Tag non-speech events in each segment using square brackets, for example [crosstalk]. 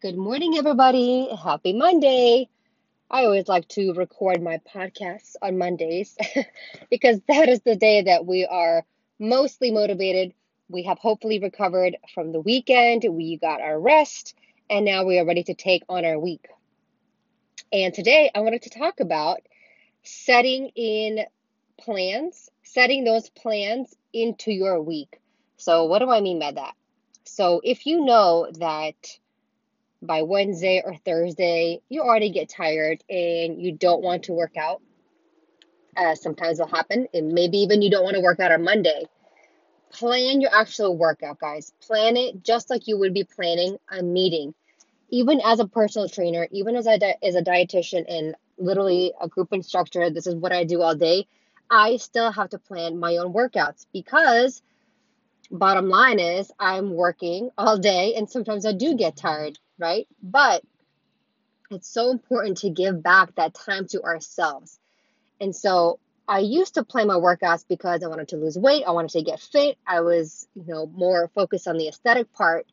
Good morning, everybody. Happy Monday. I always like to record my podcasts on Mondays [laughs] because that is the day that we are mostly motivated. We have hopefully recovered from the weekend, we got our rest, and now we are ready to take on our week. And today I wanted to talk about setting in plans, setting those plans into your week. So, what do I mean by that? So, if you know that by Wednesday or Thursday, you already get tired and you don't want to work out. Uh, sometimes it'll happen, and maybe even you don't want to work out on Monday. Plan your actual workout, guys. Plan it just like you would be planning a meeting. Even as a personal trainer, even as a, as a dietitian and literally a group instructor, this is what I do all day. I still have to plan my own workouts because bottom line is I'm working all day and sometimes I do get tired right? But it's so important to give back that time to ourselves. And so I used to plan my workouts because I wanted to lose weight, I wanted to get fit, I was, you know, more focused on the aesthetic part,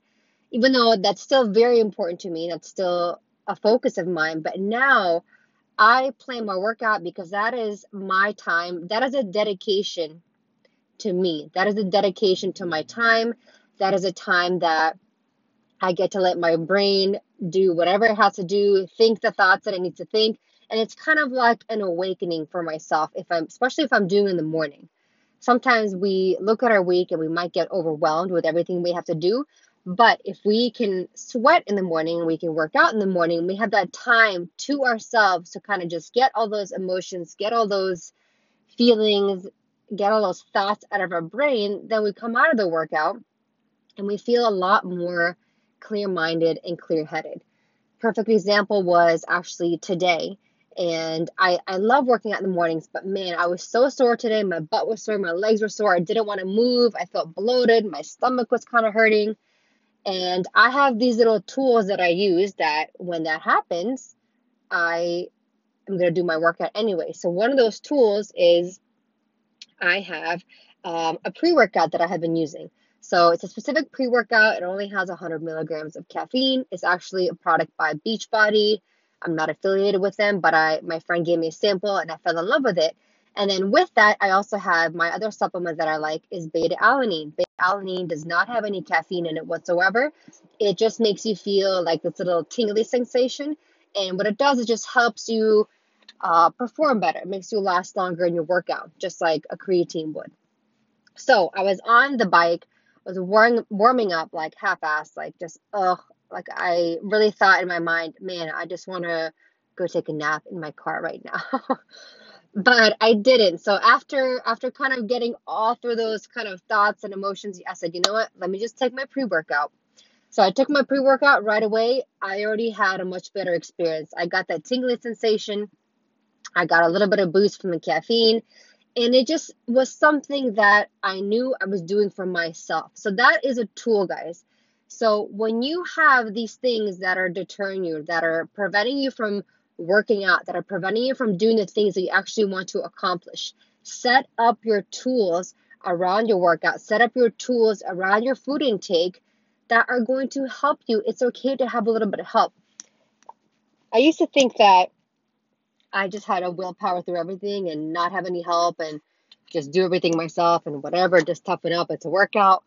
even though that's still very important to me, that's still a focus of mine, but now I plan my workout because that is my time. That is a dedication to me. That is a dedication to my time. That is a time that I get to let my brain do whatever it has to do, think the thoughts that it needs to think. And it's kind of like an awakening for myself if I'm especially if I'm doing in the morning. Sometimes we look at our week and we might get overwhelmed with everything we have to do. But if we can sweat in the morning, we can work out in the morning, we have that time to ourselves to kind of just get all those emotions, get all those feelings, get all those thoughts out of our brain, then we come out of the workout and we feel a lot more clear minded and clear headed. Perfect example was actually today. And I, I love working out in the mornings, but man, I was so sore today. My butt was sore, my legs were sore. I didn't want to move. I felt bloated. My stomach was kind of hurting. And I have these little tools that I use that when that happens, I am going to do my workout anyway. So, one of those tools is I have um, a pre workout that I have been using. So it's a specific pre-workout. It only has 100 milligrams of caffeine. It's actually a product by Beachbody. I'm not affiliated with them, but I my friend gave me a sample and I fell in love with it. And then with that, I also have my other supplement that I like is beta alanine. Beta alanine does not have any caffeine in it whatsoever. It just makes you feel like this little tingly sensation. And what it does is just helps you uh, perform better. It makes you last longer in your workout, just like a creatine would. So I was on the bike was warming warming up like half-assed, like just ugh. Like I really thought in my mind, man, I just want to go take a nap in my car right now. [laughs] but I didn't. So after after kind of getting all through those kind of thoughts and emotions, I said, you know what? Let me just take my pre-workout. So I took my pre-workout right away. I already had a much better experience. I got that tingling sensation. I got a little bit of boost from the caffeine and it just was something that I knew I was doing for myself. So that is a tool, guys. So when you have these things that are deterring you, that are preventing you from working out, that are preventing you from doing the things that you actually want to accomplish, set up your tools around your workout, set up your tools around your food intake that are going to help you. It's okay to have a little bit of help. I used to think that I just had a willpower through everything and not have any help and just do everything myself and whatever, just toughen up. It's a workout.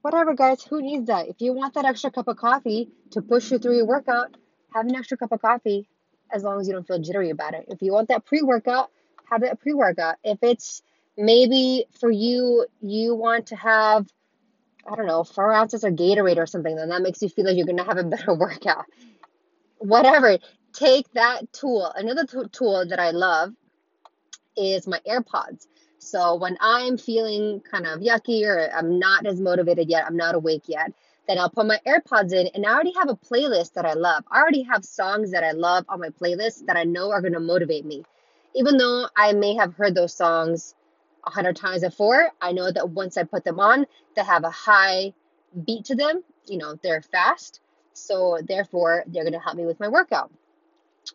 Whatever, guys, who needs that? If you want that extra cup of coffee to push you through your workout, have an extra cup of coffee as long as you don't feel jittery about it. If you want that pre workout, have it pre workout. If it's maybe for you, you want to have, I don't know, four ounces of Gatorade or something, then that makes you feel like you're going to have a better [laughs] workout. Whatever take that tool. Another t- tool that I love is my AirPods. So when I'm feeling kind of yucky or I'm not as motivated yet, I'm not awake yet, then I'll put my AirPods in and I already have a playlist that I love. I already have songs that I love on my playlist that I know are going to motivate me. Even though I may have heard those songs a hundred times before, I know that once I put them on, they have a high beat to them. You know, they're fast. So therefore, they're going to help me with my workout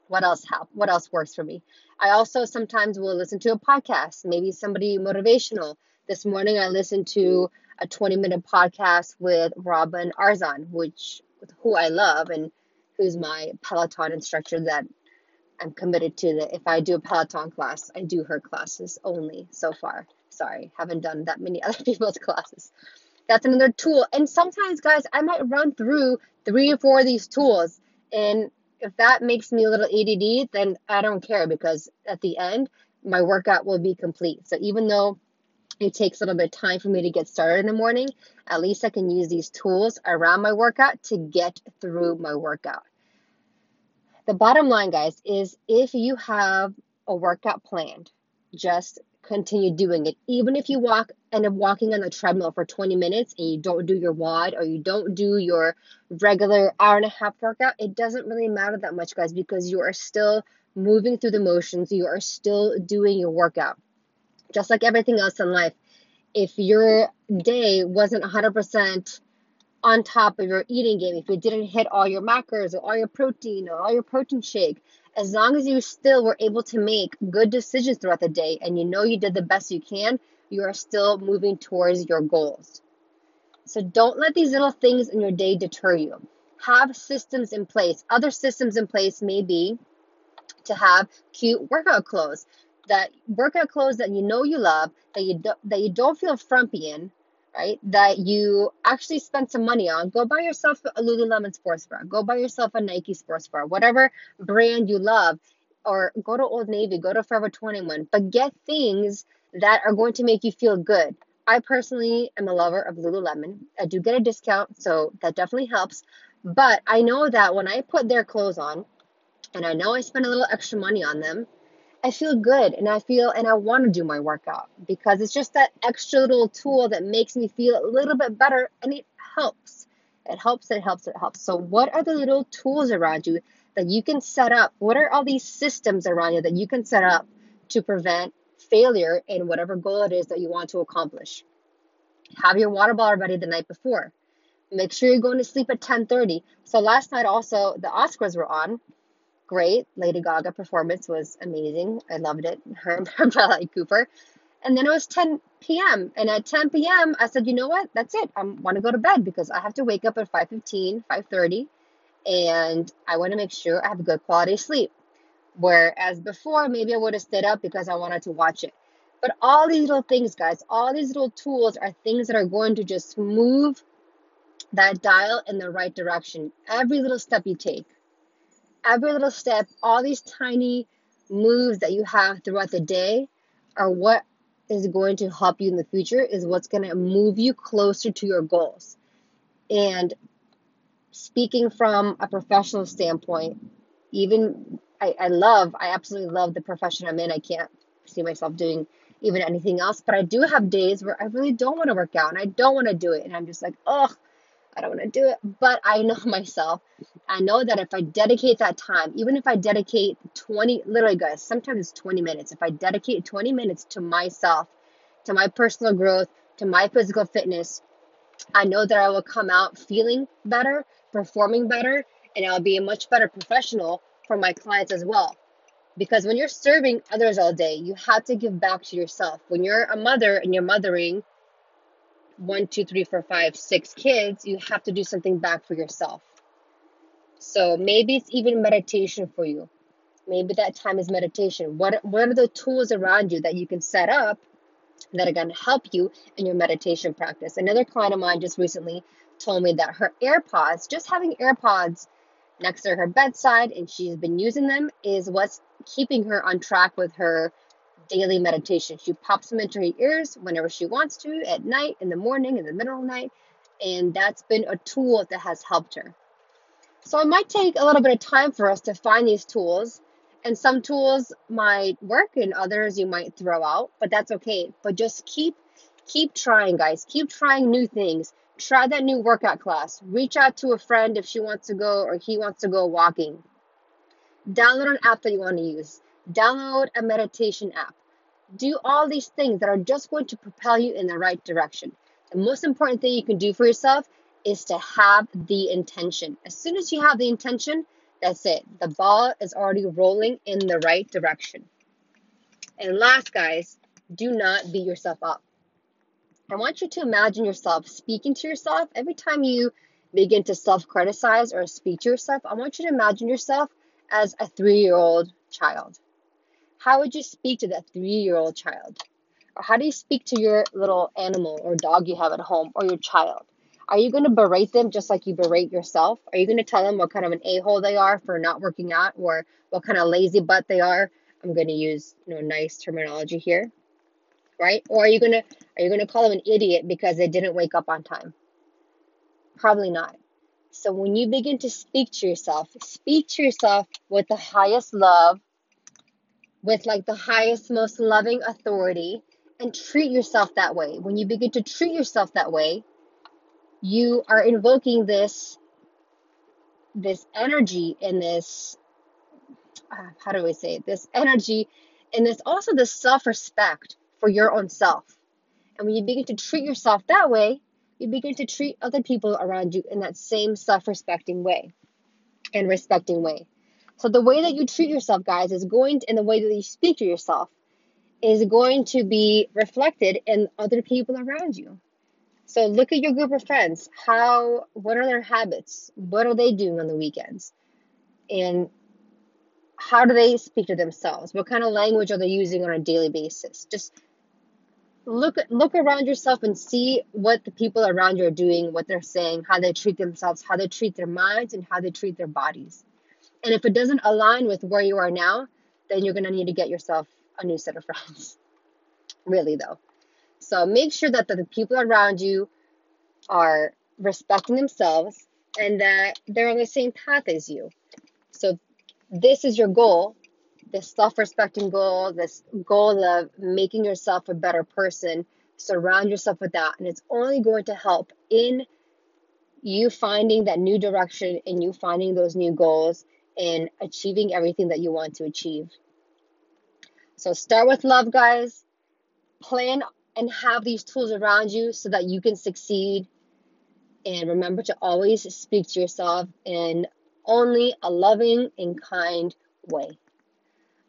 what else help what else works for me i also sometimes will listen to a podcast maybe somebody motivational this morning i listened to a 20 minute podcast with robin arzon which who i love and who's my Peloton instructor that I'm committed to that if I do a Peloton class, I do her classes only so far. Sorry, haven't done that many [laughs] other people's classes. That's another tool. And sometimes, guys, I might run through three or four of these tools. And if that makes me a little ADD, then I don't care because at the end, my workout will be complete. So even though it takes a little bit of time for me to get started in the morning, at least I can use these tools around my workout to get through my workout. The bottom line, guys, is if you have a workout planned, just continue doing it. Even if you walk end up walking on the treadmill for 20 minutes and you don't do your WOD or you don't do your regular hour and a half workout, it doesn't really matter that much, guys, because you are still moving through the motions. You are still doing your workout. Just like everything else in life, if your day wasn't 100% on top of your eating game, if you didn't hit all your macros or all your protein or all your protein shake, as long as you still were able to make good decisions throughout the day and you know you did the best you can, you are still moving towards your goals. So don't let these little things in your day deter you. Have systems in place. Other systems in place may be to have cute workout clothes. That workout clothes that you know you love, that you do, that you don't feel frumpy in, right? That you actually spend some money on. Go buy yourself a Lululemon sports bra. Go buy yourself a Nike sports bra. Whatever brand you love, or go to Old Navy, go to Forever 21, but get things that are going to make you feel good. I personally am a lover of Lululemon. I do get a discount, so that definitely helps. But I know that when I put their clothes on, and I know I spend a little extra money on them, I feel good and I feel and I want to do my workout because it's just that extra little tool that makes me feel a little bit better and it helps. It helps, it helps, it helps. So, what are the little tools around you that you can set up? What are all these systems around you that you can set up to prevent failure in whatever goal it is that you want to accomplish. Have your water bottle ready the night before. Make sure you're going to sleep at 10:30. So last night also the Oscars were on. Great. Lady Gaga performance was amazing. I loved it. [laughs] Her and Bradley Cooper. And then it was 10 p.m. And at 10 p.m. I said, you know what? That's it. I want to go to bed because I have to wake up at 5:15, 5:30, and I want to make sure I have a good quality sleep. Whereas before, maybe I would have stayed up because I wanted to watch it. But all these little things, guys, all these little tools are things that are going to just move that dial in the right direction. Every little step you take, every little step, all these tiny moves that you have throughout the day are what is going to help you in the future, is what's going to move you closer to your goals. And speaking from a professional standpoint, even I, I love, I absolutely love the profession I'm in. I can't see myself doing even anything else, but I do have days where I really don't want to work out and I don't want to do it. And I'm just like, oh, I don't want to do it. But I know [laughs] myself. I know that if I dedicate that time, even if I dedicate 20, literally, guys, sometimes it's 20 minutes. If I dedicate 20 minutes to myself, to my personal growth, to my physical fitness, I know that I will come out feeling better, performing better, and I'll be a much better professional for my clients as well. Because when you're serving others all day, you have to give back to yourself. When you're a mother and you're mothering one, two, three, four, five, six kids, you have to do something back for yourself. So maybe it's even meditation for you. Maybe that time is meditation. What what are the tools around you that you can set up that are going to help you in your meditation practice? Another client of mine just recently told me that her AirPods, just having AirPods next to her bedside and she's been using them is what's keeping her on track with her daily meditation. She pops them into her ears whenever she wants to, at night, in the morning, in the middle of the night, and that's been a tool that has helped her. So it might take a little bit of time for us to find these tools, and some tools might work and others you might throw out, but that's okay. But just keep keep trying, guys. Keep trying new things try that new workout class. Reach out to a friend if she wants to go or he wants to go walking. Download an app that you want to use. Download a meditation app. Do all these things that are just going to propel you in the right direction. The most important thing you can do for yourself is to have the intention. As soon as you have the intention, that's it. The ball is already rolling in the right direction. And last, guys, do not beat yourself up. I want you to imagine yourself speaking to yourself every time you begin to self criticize or speak to yourself, I want you to imagine yourself as a three year old child. How would you speak to that three year old child? Or how do you speak to your little animal or dog you have at home or your child? Are you going to berate them just like you berate yourself? Are you going to tell them what kind of an a hole they are for not working out or what kind of lazy butt they are? I'm going to use you know nice terminology here, right? Or are you going to are you going to call them an idiot because they didn't wake up on time? Probably not. So when you begin to speak to yourself, speak to yourself with the highest love, with like the highest, most loving authority, and treat yourself that way. When you begin to treat yourself that way, you are invoking this this energy and this uh, how do I say it? This energy and this also this self-respect for your own self. And when you begin to treat yourself that way, you begin to treat other people around you in that same self respecting way and respecting way. So, the way that you treat yourself, guys, is going to, and the way that you speak to yourself is going to be reflected in other people around you. So, look at your group of friends. How, what are their habits? What are they doing on the weekends? And how do they speak to themselves? What kind of language are they using on a daily basis? Just look look around yourself and see what the people around you are doing, what they're saying, how they treat themselves, how they treat their minds, and how they treat their bodies. And if it doesn't align with where you are now, then you're gonna need to get yourself a new set of friends. [laughs] really though. So make sure that the people around you are respecting themselves and that they're on the same path as you. So this is your goal this self-respecting goal, this goal of making yourself a better person, surround yourself with that. And it's only going to help in you finding that new direction and you finding those new goals and achieving everything that you want to achieve. So start with love, guys. Plan and have these tools around you so that you can succeed. And remember to always speak to yourself in only a loving and kind way.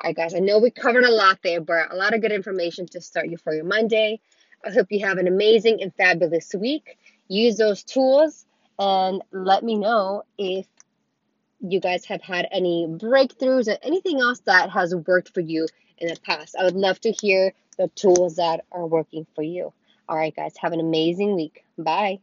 All right, guys, I know we covered a lot there, but a lot of good information to start you for your Monday. I hope you have an amazing and fabulous week. Use those tools and let me know if you guys have had any breakthroughs or anything else that has worked for you in the past. I would love to hear the tools that are working for you. All right, guys, have an amazing week. Bye.